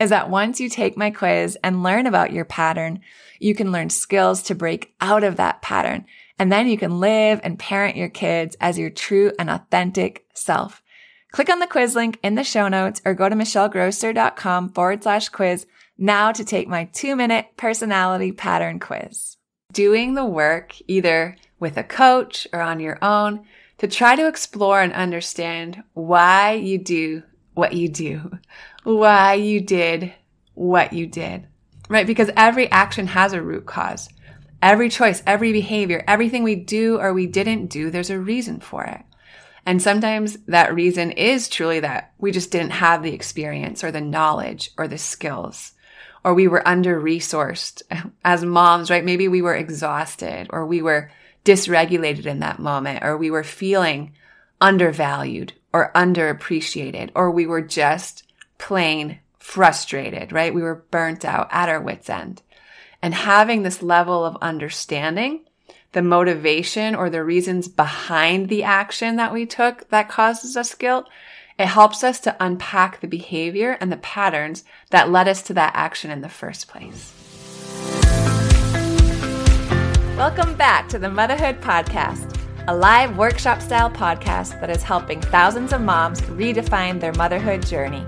is that once you take my quiz and learn about your pattern, you can learn skills to break out of that pattern. And then you can live and parent your kids as your true and authentic self. Click on the quiz link in the show notes or go to michellegrosser.com forward slash quiz now to take my two minute personality pattern quiz. Doing the work either with a coach or on your own to try to explore and understand why you do what you do, why you did what you did, right? Because every action has a root cause. Every choice, every behavior, everything we do or we didn't do, there's a reason for it. And sometimes that reason is truly that we just didn't have the experience or the knowledge or the skills, or we were under resourced as moms, right? Maybe we were exhausted or we were dysregulated in that moment, or we were feeling undervalued or underappreciated, or we were just plain frustrated, right? We were burnt out at our wits end. And having this level of understanding, the motivation or the reasons behind the action that we took that causes us guilt, it helps us to unpack the behavior and the patterns that led us to that action in the first place. Welcome back to the Motherhood Podcast a live workshop style podcast that is helping thousands of moms redefine their motherhood journey.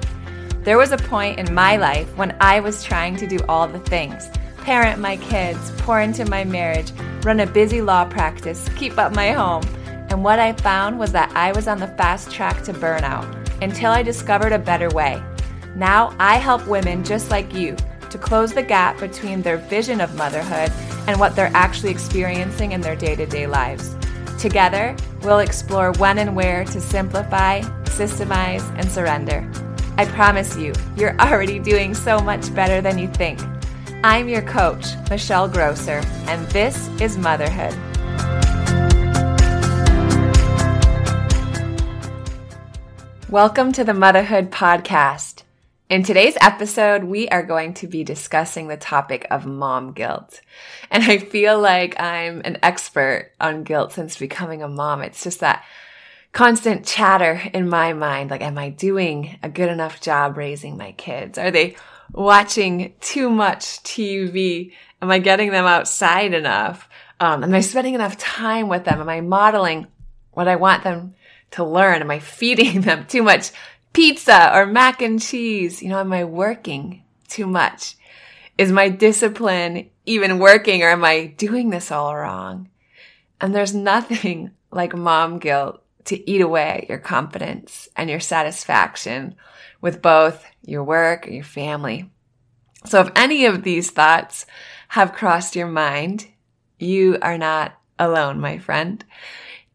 There was a point in my life when I was trying to do all the things parent my kids, pour into my marriage, run a busy law practice, keep up my home. And what I found was that I was on the fast track to burnout until I discovered a better way. Now I help women just like you to close the gap between their vision of motherhood and what they're actually experiencing in their day to day lives. Together, we'll explore when and where to simplify, systemize, and surrender. I promise you, you're already doing so much better than you think. I'm your coach, Michelle Grosser, and this is Motherhood. Welcome to the Motherhood Podcast. In today's episode, we are going to be discussing the topic of mom guilt. And I feel like I'm an expert on guilt since becoming a mom. It's just that constant chatter in my mind. Like, am I doing a good enough job raising my kids? Are they watching too much TV? Am I getting them outside enough? Um, am I spending enough time with them? Am I modeling what I want them to learn? Am I feeding them too much pizza or mac and cheese? You know, am I working too much? Is my discipline even working or am I doing this all wrong? And there's nothing like mom guilt to eat away your confidence and your satisfaction with both your work and your family. So if any of these thoughts have crossed your mind, you are not alone, my friend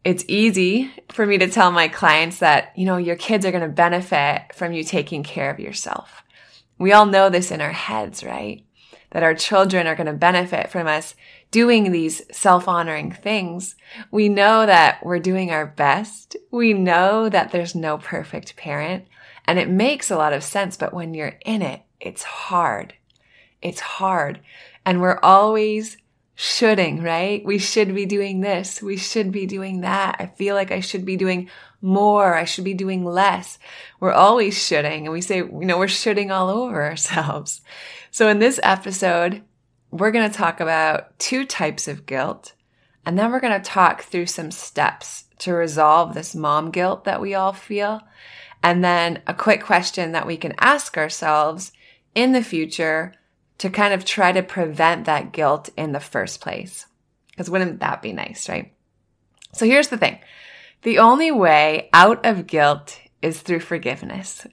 it's easy for me to tell my clients that, you know, your kids are going to benefit from you taking care of yourself. We all know this in our heads, right? That our children are going to benefit from us doing these self-honoring things. We know that we're doing our best. We know that there's no perfect parent and it makes a lot of sense. But when you're in it, it's hard. It's hard. And we're always shoulding, right? We should be doing this. We should be doing that. I feel like I should be doing more. I should be doing less. We're always shoulding and we say, you know, we're shoulding all over ourselves. So in this episode, we're going to talk about two types of guilt and then we're going to talk through some steps to resolve this mom guilt that we all feel. And then a quick question that we can ask ourselves in the future to kind of try to prevent that guilt in the first place. Because wouldn't that be nice, right? So here's the thing. The only way out of guilt is through forgiveness.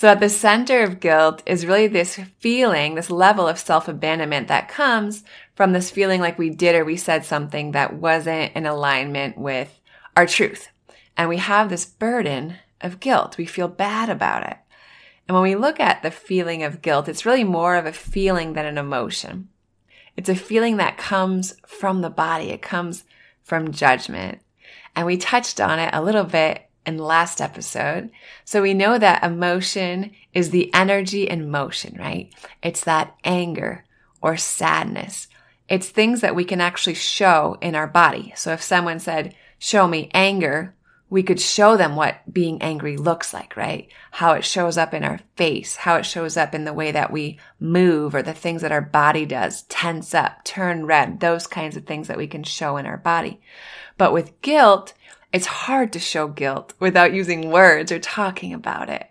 So at the center of guilt is really this feeling, this level of self-abandonment that comes from this feeling like we did or we said something that wasn't in alignment with our truth. And we have this burden of guilt. We feel bad about it. And when we look at the feeling of guilt, it's really more of a feeling than an emotion. It's a feeling that comes from the body. It comes from judgment. And we touched on it a little bit the last episode. So we know that emotion is the energy in motion, right? It's that anger or sadness. It's things that we can actually show in our body. So if someone said, show me anger, we could show them what being angry looks like, right? How it shows up in our face, how it shows up in the way that we move or the things that our body does, tense up, turn red, those kinds of things that we can show in our body. But with guilt, it's hard to show guilt without using words or talking about it.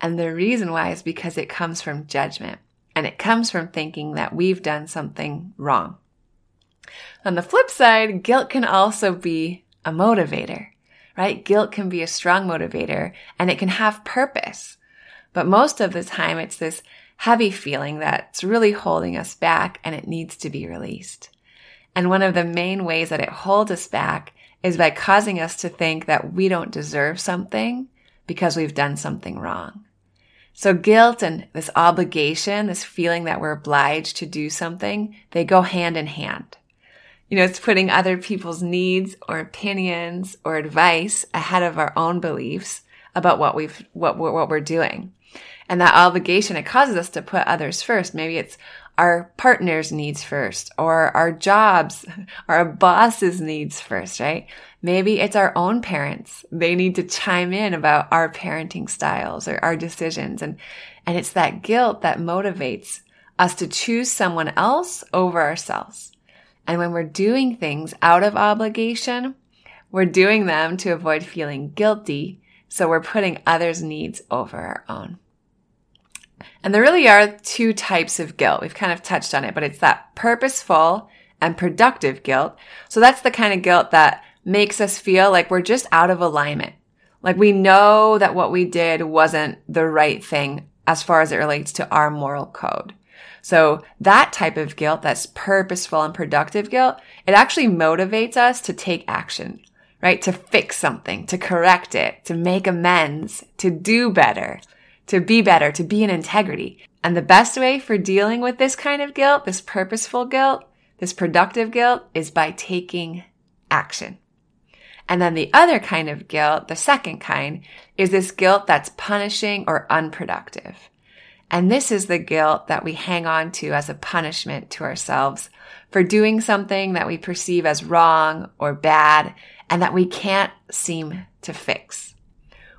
And the reason why is because it comes from judgment and it comes from thinking that we've done something wrong. On the flip side, guilt can also be a motivator right? Guilt can be a strong motivator and it can have purpose. But most of the time, it's this heavy feeling that's really holding us back and it needs to be released. And one of the main ways that it holds us back is by causing us to think that we don't deserve something because we've done something wrong. So guilt and this obligation, this feeling that we're obliged to do something, they go hand in hand. You know, it's putting other people's needs or opinions or advice ahead of our own beliefs about what we've, what, what we're doing. And that obligation, it causes us to put others first. Maybe it's our partner's needs first or our jobs, our boss's needs first, right? Maybe it's our own parents. They need to chime in about our parenting styles or our decisions. And, and it's that guilt that motivates us to choose someone else over ourselves. And when we're doing things out of obligation, we're doing them to avoid feeling guilty. So we're putting others' needs over our own. And there really are two types of guilt. We've kind of touched on it, but it's that purposeful and productive guilt. So that's the kind of guilt that makes us feel like we're just out of alignment. Like we know that what we did wasn't the right thing as far as it relates to our moral code. So that type of guilt, that's purposeful and productive guilt, it actually motivates us to take action, right? To fix something, to correct it, to make amends, to do better, to be better, to be in integrity. And the best way for dealing with this kind of guilt, this purposeful guilt, this productive guilt is by taking action. And then the other kind of guilt, the second kind, is this guilt that's punishing or unproductive. And this is the guilt that we hang on to as a punishment to ourselves for doing something that we perceive as wrong or bad and that we can't seem to fix.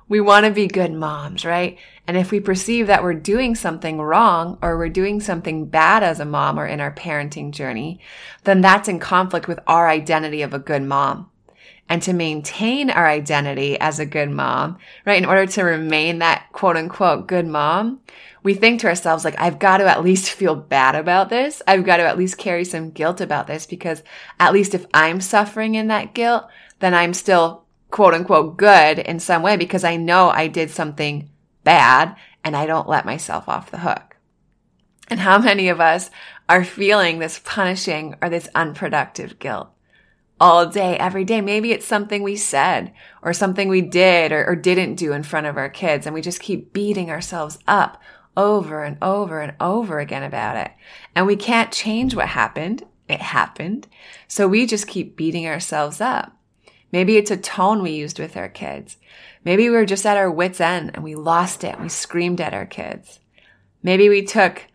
We want to be good moms, right? And if we perceive that we're doing something wrong or we're doing something bad as a mom or in our parenting journey, then that's in conflict with our identity of a good mom and to maintain our identity as a good mom, right? In order to remain that quote unquote good mom, we think to ourselves, like, I've got to at least feel bad about this. I've got to at least carry some guilt about this because at least if I'm suffering in that guilt, then I'm still quote unquote good in some way because I know I did something bad and I don't let myself off the hook. And how many of us are feeling this punishing or this unproductive guilt? all day, every day. Maybe it's something we said or something we did or, or, didn't do in front of our kids. And we just keep beating ourselves up over and over and over again about it. And we can't change what happened. It happened. So we just keep beating ourselves up. Maybe it's a tone we used with our kids. Maybe we were just at our wits end and we lost it. And we screamed at our kids. Maybe we took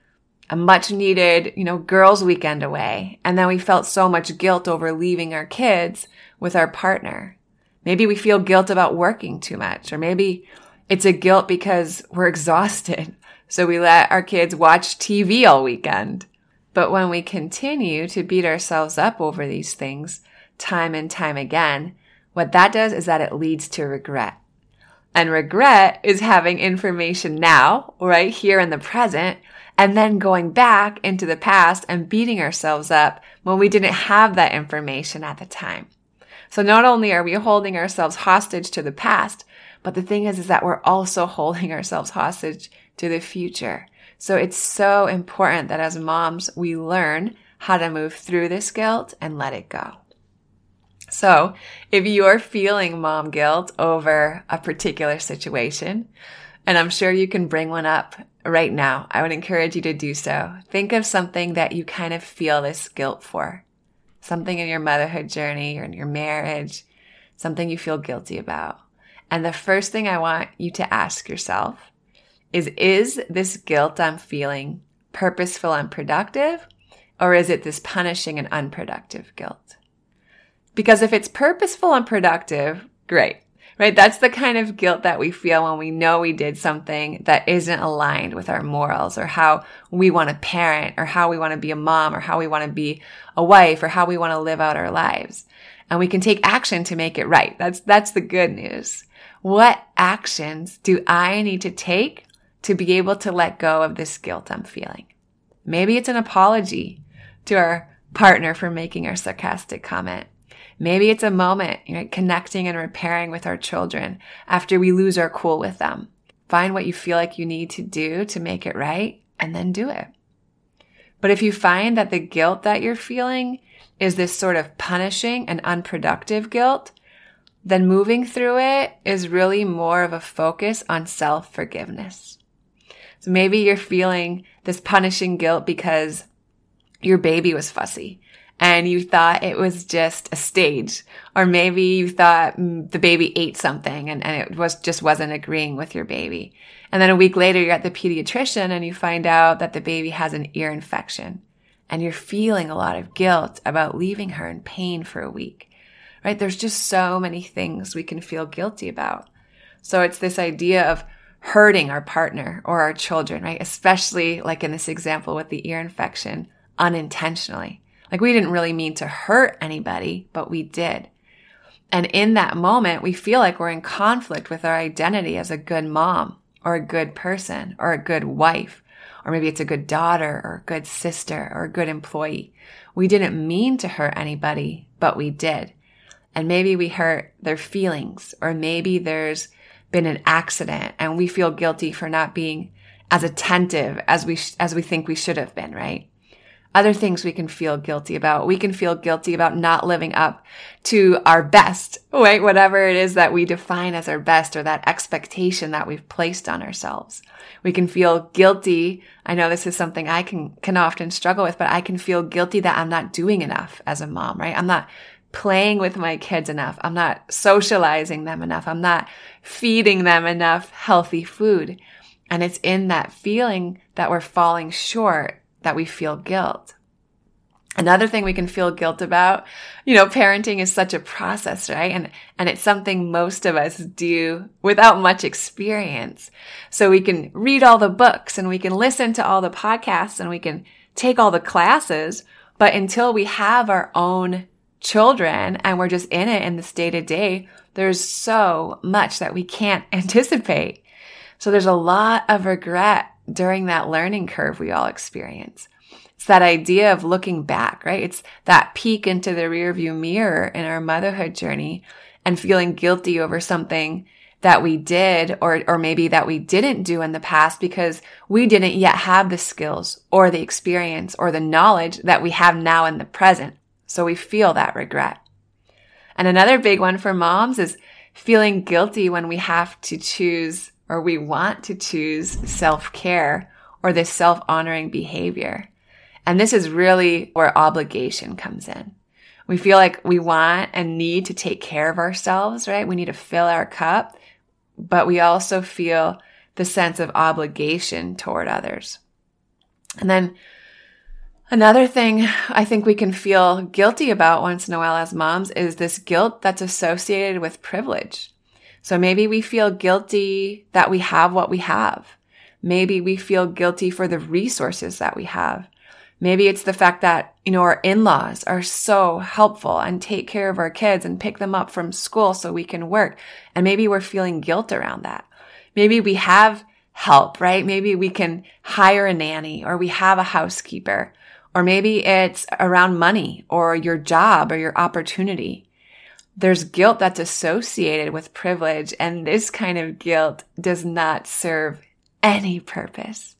a much needed, you know, girls weekend away. And then we felt so much guilt over leaving our kids with our partner. Maybe we feel guilt about working too much, or maybe it's a guilt because we're exhausted. So we let our kids watch TV all weekend. But when we continue to beat ourselves up over these things time and time again, what that does is that it leads to regret. And regret is having information now, right here in the present, and then going back into the past and beating ourselves up when we didn't have that information at the time. So not only are we holding ourselves hostage to the past, but the thing is, is that we're also holding ourselves hostage to the future. So it's so important that as moms, we learn how to move through this guilt and let it go. So if you're feeling mom guilt over a particular situation, and I'm sure you can bring one up right now, I would encourage you to do so. Think of something that you kind of feel this guilt for. Something in your motherhood journey or in your marriage, something you feel guilty about. And the first thing I want you to ask yourself is, is this guilt I'm feeling purposeful and productive? Or is it this punishing and unproductive guilt? Because if it's purposeful and productive, great, right? That's the kind of guilt that we feel when we know we did something that isn't aligned with our morals or how we want to parent or how we want to be a mom or how we want to be a wife or how we want to live out our lives. And we can take action to make it right. That's, that's the good news. What actions do I need to take to be able to let go of this guilt I'm feeling? Maybe it's an apology to our partner for making our sarcastic comment. Maybe it's a moment, you know, connecting and repairing with our children after we lose our cool with them. Find what you feel like you need to do to make it right and then do it. But if you find that the guilt that you're feeling is this sort of punishing and unproductive guilt, then moving through it is really more of a focus on self forgiveness. So maybe you're feeling this punishing guilt because your baby was fussy and you thought it was just a stage. Or maybe you thought mm, the baby ate something and, and it was just wasn't agreeing with your baby. And then a week later, you're at the pediatrician and you find out that the baby has an ear infection and you're feeling a lot of guilt about leaving her in pain for a week, right? There's just so many things we can feel guilty about. So it's this idea of hurting our partner or our children, right? Especially like in this example with the ear infection unintentionally. Like we didn't really mean to hurt anybody, but we did. And in that moment, we feel like we're in conflict with our identity as a good mom or a good person or a good wife, or maybe it's a good daughter or a good sister or a good employee. We didn't mean to hurt anybody, but we did. And maybe we hurt their feelings, or maybe there's been an accident and we feel guilty for not being as attentive as we, sh- as we think we should have been, right? Other things we can feel guilty about. We can feel guilty about not living up to our best, right? Whatever it is that we define as our best or that expectation that we've placed on ourselves. We can feel guilty. I know this is something I can, can often struggle with, but I can feel guilty that I'm not doing enough as a mom, right? I'm not playing with my kids enough. I'm not socializing them enough. I'm not feeding them enough healthy food. And it's in that feeling that we're falling short that we feel guilt. Another thing we can feel guilt about, you know, parenting is such a process, right? And, and it's something most of us do without much experience. So we can read all the books and we can listen to all the podcasts and we can take all the classes. But until we have our own children and we're just in it in this day to day, there's so much that we can't anticipate. So there's a lot of regret during that learning curve we all experience. It's that idea of looking back, right? It's that peek into the rearview mirror in our motherhood journey and feeling guilty over something that we did or, or maybe that we didn't do in the past because we didn't yet have the skills or the experience or the knowledge that we have now in the present. So we feel that regret. And another big one for moms is feeling guilty when we have to choose or we want to choose self care or this self honoring behavior. And this is really where obligation comes in. We feel like we want and need to take care of ourselves, right? We need to fill our cup, but we also feel the sense of obligation toward others. And then another thing I think we can feel guilty about once in a while as moms is this guilt that's associated with privilege. So maybe we feel guilty that we have what we have. Maybe we feel guilty for the resources that we have. Maybe it's the fact that, you know, our in-laws are so helpful and take care of our kids and pick them up from school so we can work. And maybe we're feeling guilt around that. Maybe we have help, right? Maybe we can hire a nanny or we have a housekeeper. Or maybe it's around money or your job or your opportunity. There's guilt that's associated with privilege and this kind of guilt does not serve any purpose.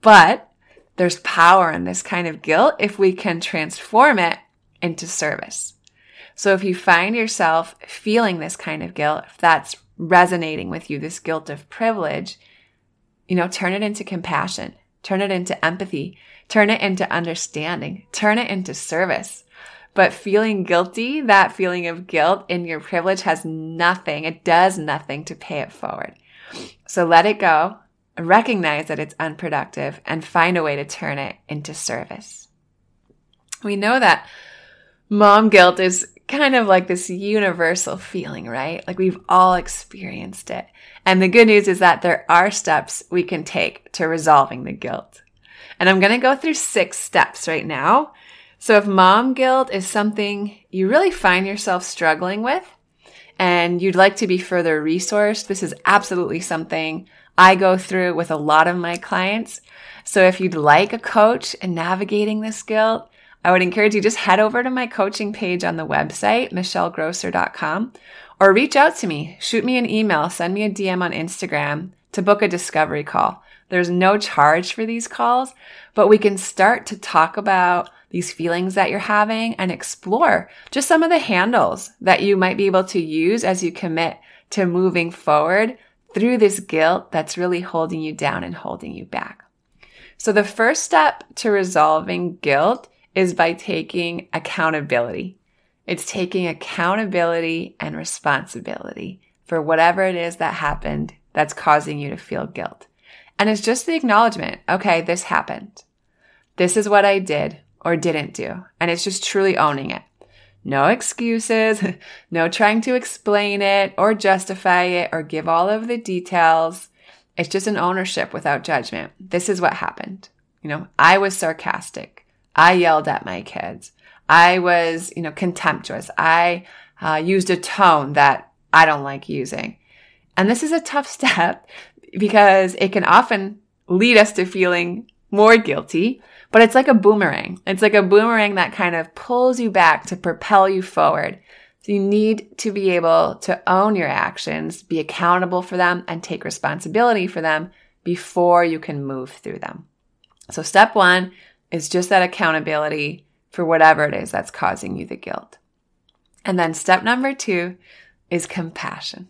But there's power in this kind of guilt if we can transform it into service. So if you find yourself feeling this kind of guilt, if that's resonating with you, this guilt of privilege, you know, turn it into compassion, turn it into empathy, turn it into understanding, turn it into service. But feeling guilty, that feeling of guilt in your privilege has nothing, it does nothing to pay it forward. So let it go recognize that it's unproductive, and find a way to turn it into service. We know that mom guilt is kind of like this universal feeling, right? Like we've all experienced it. And the good news is that there are steps we can take to resolving the guilt. And I'm going to go through six steps right now. So if mom guilt is something you really find yourself struggling with and you'd like to be further resourced, this is absolutely something I go through with a lot of my clients. So if you'd like a coach in navigating this guilt, I would encourage you just head over to my coaching page on the website, michellegrosser.com, or reach out to me. Shoot me an email, send me a DM on Instagram to book a discovery call. There's no charge for these calls, but we can start to talk about these feelings that you're having and explore just some of the handles that you might be able to use as you commit to moving forward through this guilt that's really holding you down and holding you back. So the first step to resolving guilt is by taking accountability. It's taking accountability and responsibility for whatever it is that happened that's causing you to feel guilt. And it's just the acknowledgement. Okay, this happened. This is what I did or didn't do. And it's just truly owning it. No excuses, no trying to explain it or justify it or give all of the details. It's just an ownership without judgment. This is what happened. You know, I was sarcastic. I yelled at my kids. I was, you know, contemptuous. I uh, used a tone that I don't like using. And this is a tough step because it can often lead us to feeling more guilty but it's like a boomerang. It's like a boomerang that kind of pulls you back to propel you forward. So you need to be able to own your actions, be accountable for them, and take responsibility for them before you can move through them. So step one is just that accountability for whatever it is that's causing you the guilt. And then step number two is compassion.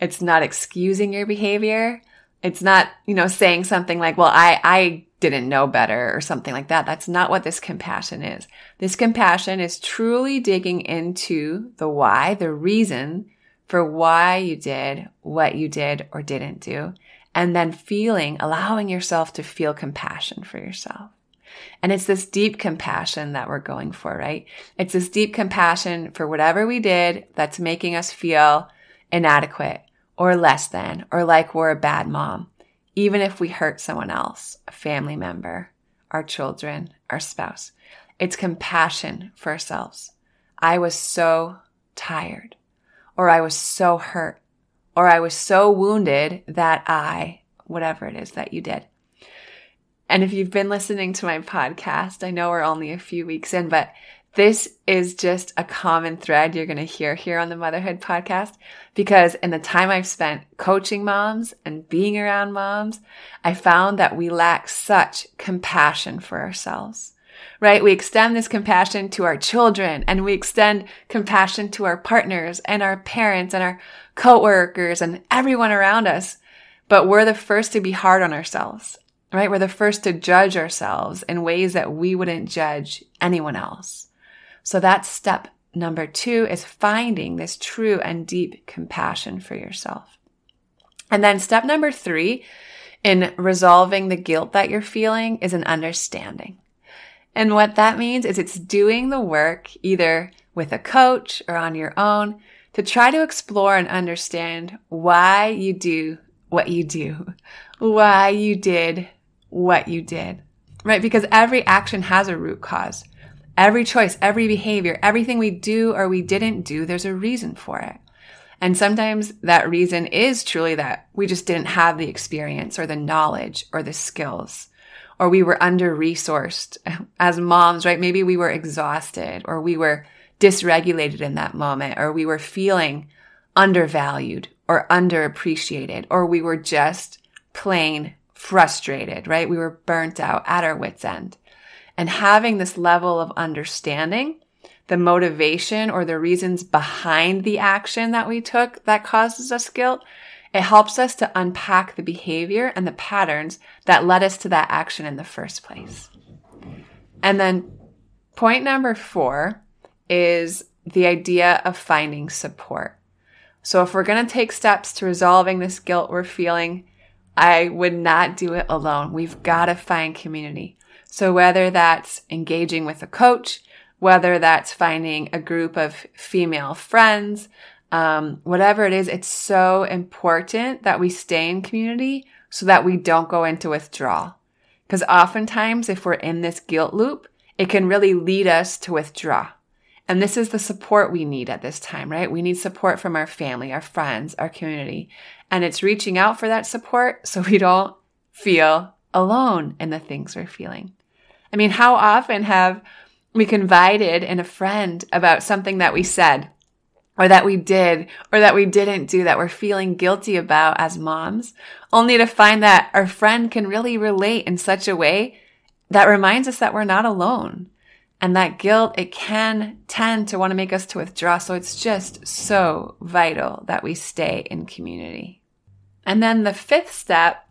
It's not excusing your behavior. It's not, you know, saying something like, well, I, I didn't know better or something like that. That's not what this compassion is. This compassion is truly digging into the why, the reason for why you did what you did or didn't do, and then feeling, allowing yourself to feel compassion for yourself. And it's this deep compassion that we're going for, right? It's this deep compassion for whatever we did that's making us feel inadequate or less than or like we're a bad mom even if we hurt someone else, a family member, our children, our spouse. It's compassion for ourselves. I was so tired, or I was so hurt, or I was so wounded that I, whatever it is that you did. And if you've been listening to my podcast, I know we're only a few weeks in, but this is just a common thread you're going to hear here on the Motherhood podcast because in the time I've spent coaching moms and being around moms, I found that we lack such compassion for ourselves, right? We extend this compassion to our children and we extend compassion to our partners and our parents and our coworkers and everyone around us. But we're the first to be hard on ourselves, right? We're the first to judge ourselves in ways that we wouldn't judge anyone else. So that's step number two is finding this true and deep compassion for yourself. And then step number three in resolving the guilt that you're feeling is an understanding. And what that means is it's doing the work either with a coach or on your own to try to explore and understand why you do what you do, why you did what you did, right? Because every action has a root cause. Every choice, every behavior, everything we do or we didn't do, there's a reason for it. And sometimes that reason is truly that we just didn't have the experience or the knowledge or the skills, or we were under resourced as moms, right? Maybe we were exhausted or we were dysregulated in that moment, or we were feeling undervalued or underappreciated, or we were just plain frustrated, right? We were burnt out at our wits' end. And having this level of understanding, the motivation or the reasons behind the action that we took that causes us guilt, it helps us to unpack the behavior and the patterns that led us to that action in the first place. And then point number four is the idea of finding support. So if we're going to take steps to resolving this guilt we're feeling, I would not do it alone. We've got to find community. So whether that's engaging with a coach, whether that's finding a group of female friends, um, whatever it is, it's so important that we stay in community so that we don't go into withdrawal. Because oftentimes, if we're in this guilt loop, it can really lead us to withdraw. And this is the support we need at this time, right? We need support from our family, our friends, our community. And it's reaching out for that support so we don't feel alone in the things we're feeling. I mean, how often have we confided in a friend about something that we said or that we did or that we didn't do that we're feeling guilty about as moms, only to find that our friend can really relate in such a way that reminds us that we're not alone and that guilt, it can tend to want to make us to withdraw. So it's just so vital that we stay in community. And then the fifth step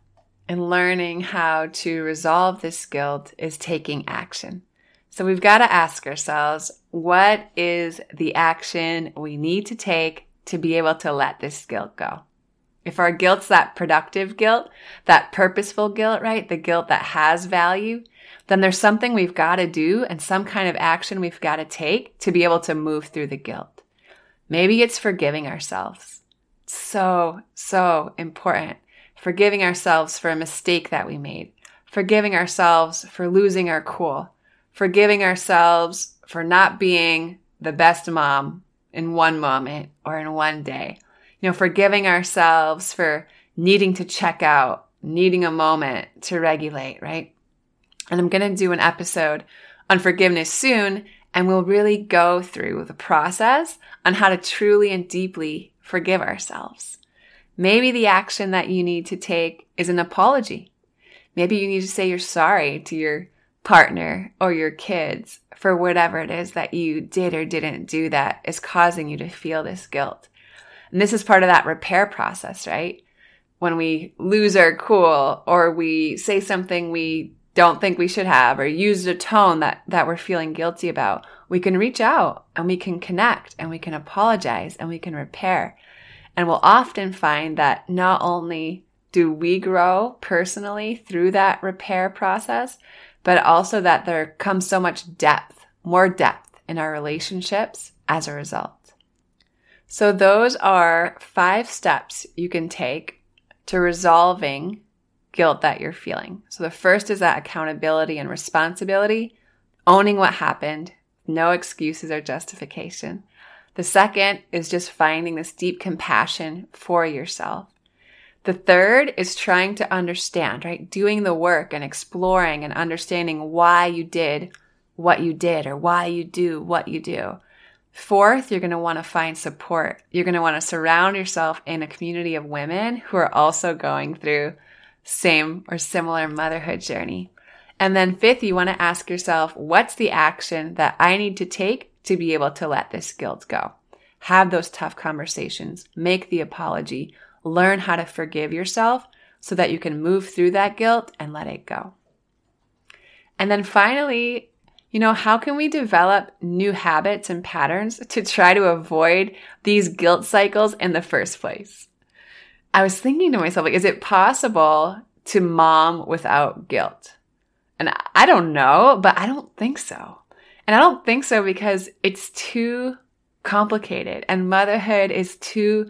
in learning how to resolve this guilt is taking action. So we've got to ask ourselves, what is the action we need to take to be able to let this guilt go? If our guilt's that productive guilt, that purposeful guilt, right? The guilt that has value, then there's something we've got to do and some kind of action we've got to take to be able to move through the guilt. Maybe it's forgiving ourselves. So, so important. Forgiving ourselves for a mistake that we made. Forgiving ourselves for losing our cool. Forgiving ourselves for not being the best mom in one moment or in one day. You know, forgiving ourselves for needing to check out, needing a moment to regulate, right? And I'm going to do an episode on forgiveness soon, and we'll really go through the process on how to truly and deeply forgive ourselves. Maybe the action that you need to take is an apology. Maybe you need to say you're sorry to your partner or your kids for whatever it is that you did or didn't do that is causing you to feel this guilt. And this is part of that repair process, right? When we lose our cool or we say something we don't think we should have or used a tone that, that we're feeling guilty about, we can reach out and we can connect and we can apologize and we can repair. And we'll often find that not only do we grow personally through that repair process, but also that there comes so much depth, more depth in our relationships as a result. So those are five steps you can take to resolving guilt that you're feeling. So the first is that accountability and responsibility, owning what happened, no excuses or justification. The second is just finding this deep compassion for yourself. The third is trying to understand, right? Doing the work and exploring and understanding why you did what you did or why you do what you do. Fourth, you're going to want to find support. You're going to want to surround yourself in a community of women who are also going through same or similar motherhood journey. And then fifth, you want to ask yourself, what's the action that I need to take to be able to let this guilt go? Have those tough conversations, make the apology, learn how to forgive yourself so that you can move through that guilt and let it go. And then finally, you know, how can we develop new habits and patterns to try to avoid these guilt cycles in the first place? I was thinking to myself, like, is it possible to mom without guilt? And I don't know, but I don't think so. And I don't think so because it's too complicated and motherhood is too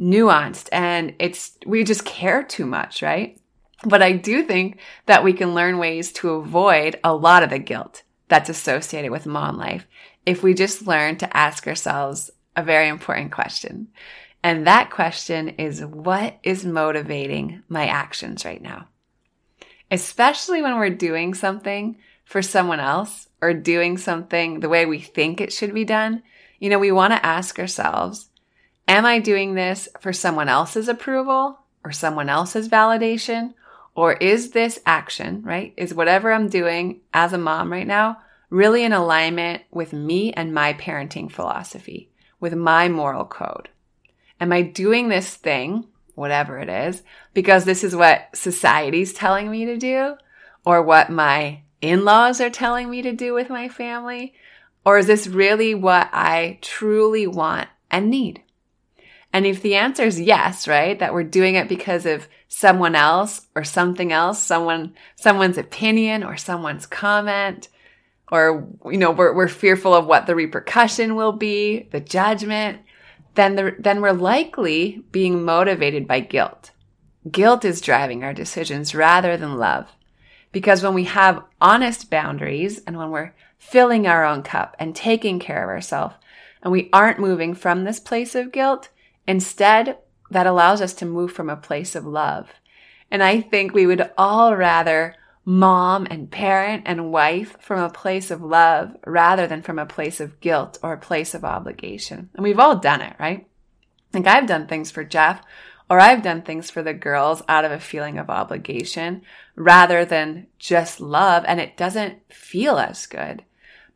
nuanced and it's, we just care too much, right? But I do think that we can learn ways to avoid a lot of the guilt that's associated with mom life if we just learn to ask ourselves a very important question. And that question is what is motivating my actions right now? Especially when we're doing something for someone else or doing something the way we think it should be done. You know, we want to ask ourselves, am I doing this for someone else's approval or someone else's validation? Or is this action, right? Is whatever I'm doing as a mom right now really in alignment with me and my parenting philosophy, with my moral code? Am I doing this thing, whatever it is, because this is what society's telling me to do or what my in-laws are telling me to do with my family? Or is this really what I truly want and need? And if the answer is yes, right, that we're doing it because of someone else or something else, someone, someone's opinion or someone's comment, or, you know, we're, we're fearful of what the repercussion will be, the judgment, then, the, then we're likely being motivated by guilt. Guilt is driving our decisions rather than love. Because when we have honest boundaries and when we're filling our own cup and taking care of ourselves, and we aren't moving from this place of guilt, Instead, that allows us to move from a place of love. And I think we would all rather mom and parent and wife from a place of love rather than from a place of guilt or a place of obligation. And we've all done it, right? Like I've done things for Jeff or I've done things for the girls out of a feeling of obligation rather than just love. And it doesn't feel as good.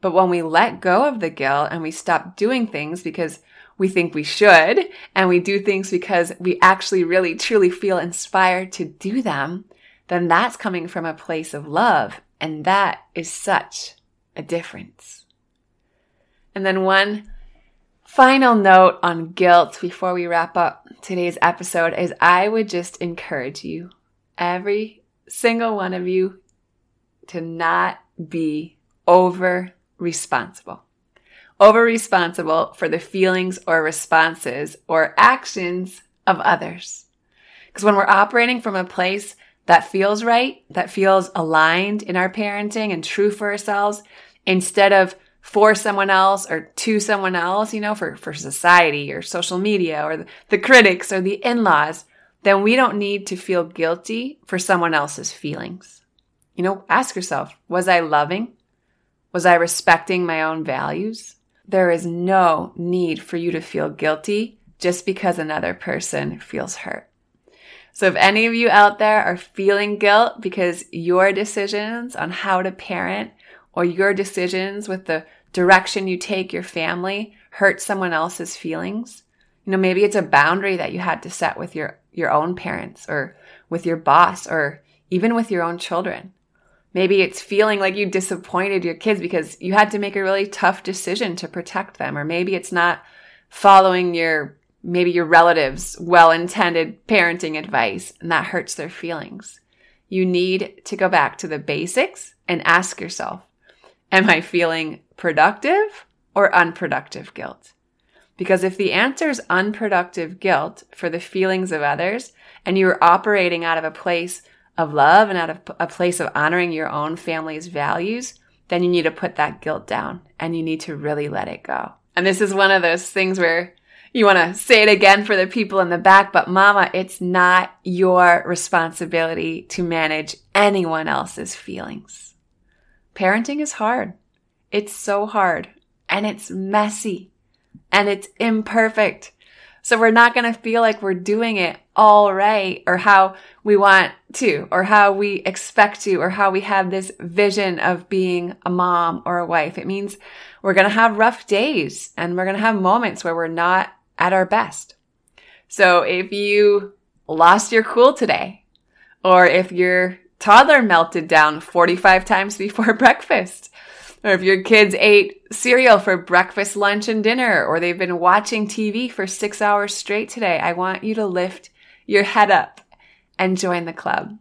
But when we let go of the guilt and we stop doing things because we think we should, and we do things because we actually really truly feel inspired to do them, then that's coming from a place of love. And that is such a difference. And then one final note on guilt before we wrap up today's episode is I would just encourage you, every single one of you, to not be over responsible over responsible for the feelings or responses or actions of others. Because when we're operating from a place that feels right, that feels aligned in our parenting and true for ourselves, instead of for someone else or to someone else, you know, for, for society or social media or the, the critics or the in-laws, then we don't need to feel guilty for someone else's feelings. You know, ask yourself, was I loving? Was I respecting my own values? There is no need for you to feel guilty just because another person feels hurt. So if any of you out there are feeling guilt because your decisions on how to parent or your decisions with the direction you take your family hurts someone else's feelings, you know, maybe it's a boundary that you had to set with your, your own parents or with your boss or even with your own children. Maybe it's feeling like you disappointed your kids because you had to make a really tough decision to protect them. Or maybe it's not following your, maybe your relatives' well intended parenting advice and that hurts their feelings. You need to go back to the basics and ask yourself, am I feeling productive or unproductive guilt? Because if the answer is unproductive guilt for the feelings of others and you're operating out of a place of love and out of a place of honoring your own family's values, then you need to put that guilt down and you need to really let it go. And this is one of those things where you want to say it again for the people in the back, but mama, it's not your responsibility to manage anyone else's feelings. Parenting is hard. It's so hard and it's messy and it's imperfect. So we're not going to feel like we're doing it all right or how we want to or how we expect to or how we have this vision of being a mom or a wife. It means we're going to have rough days and we're going to have moments where we're not at our best. So if you lost your cool today or if your toddler melted down 45 times before breakfast or if your kids ate cereal for breakfast, lunch, and dinner, or they've been watching TV for six hours straight today, I want you to lift your head up and join the club.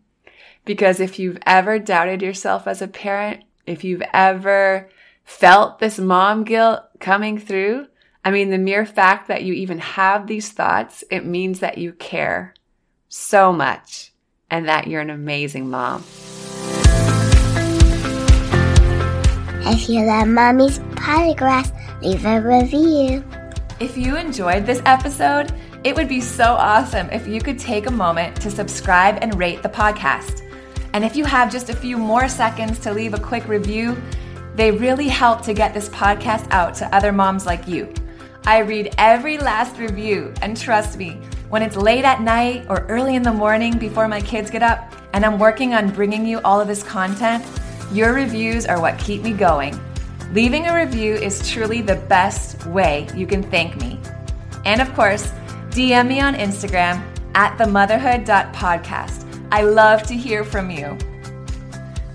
Because if you've ever doubted yourself as a parent, if you've ever felt this mom guilt coming through, I mean, the mere fact that you even have these thoughts, it means that you care so much and that you're an amazing mom. If you love Mommy's Podcast, leave a review. If you enjoyed this episode, it would be so awesome if you could take a moment to subscribe and rate the podcast. And if you have just a few more seconds to leave a quick review, they really help to get this podcast out to other moms like you. I read every last review, and trust me, when it's late at night or early in the morning before my kids get up, and I'm working on bringing you all of this content, your reviews are what keep me going. Leaving a review is truly the best way you can thank me. And of course, DM me on Instagram at themotherhood.podcast. I love to hear from you.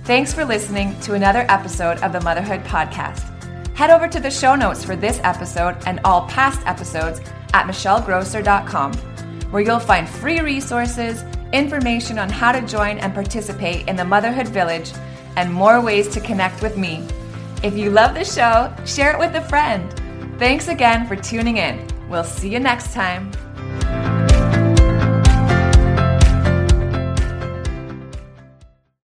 Thanks for listening to another episode of the Motherhood Podcast. Head over to the show notes for this episode and all past episodes at michellegrosser.com, where you'll find free resources, information on how to join and participate in the Motherhood Village, and more ways to connect with me. If you love the show, share it with a friend. Thanks again for tuning in. We'll see you next time.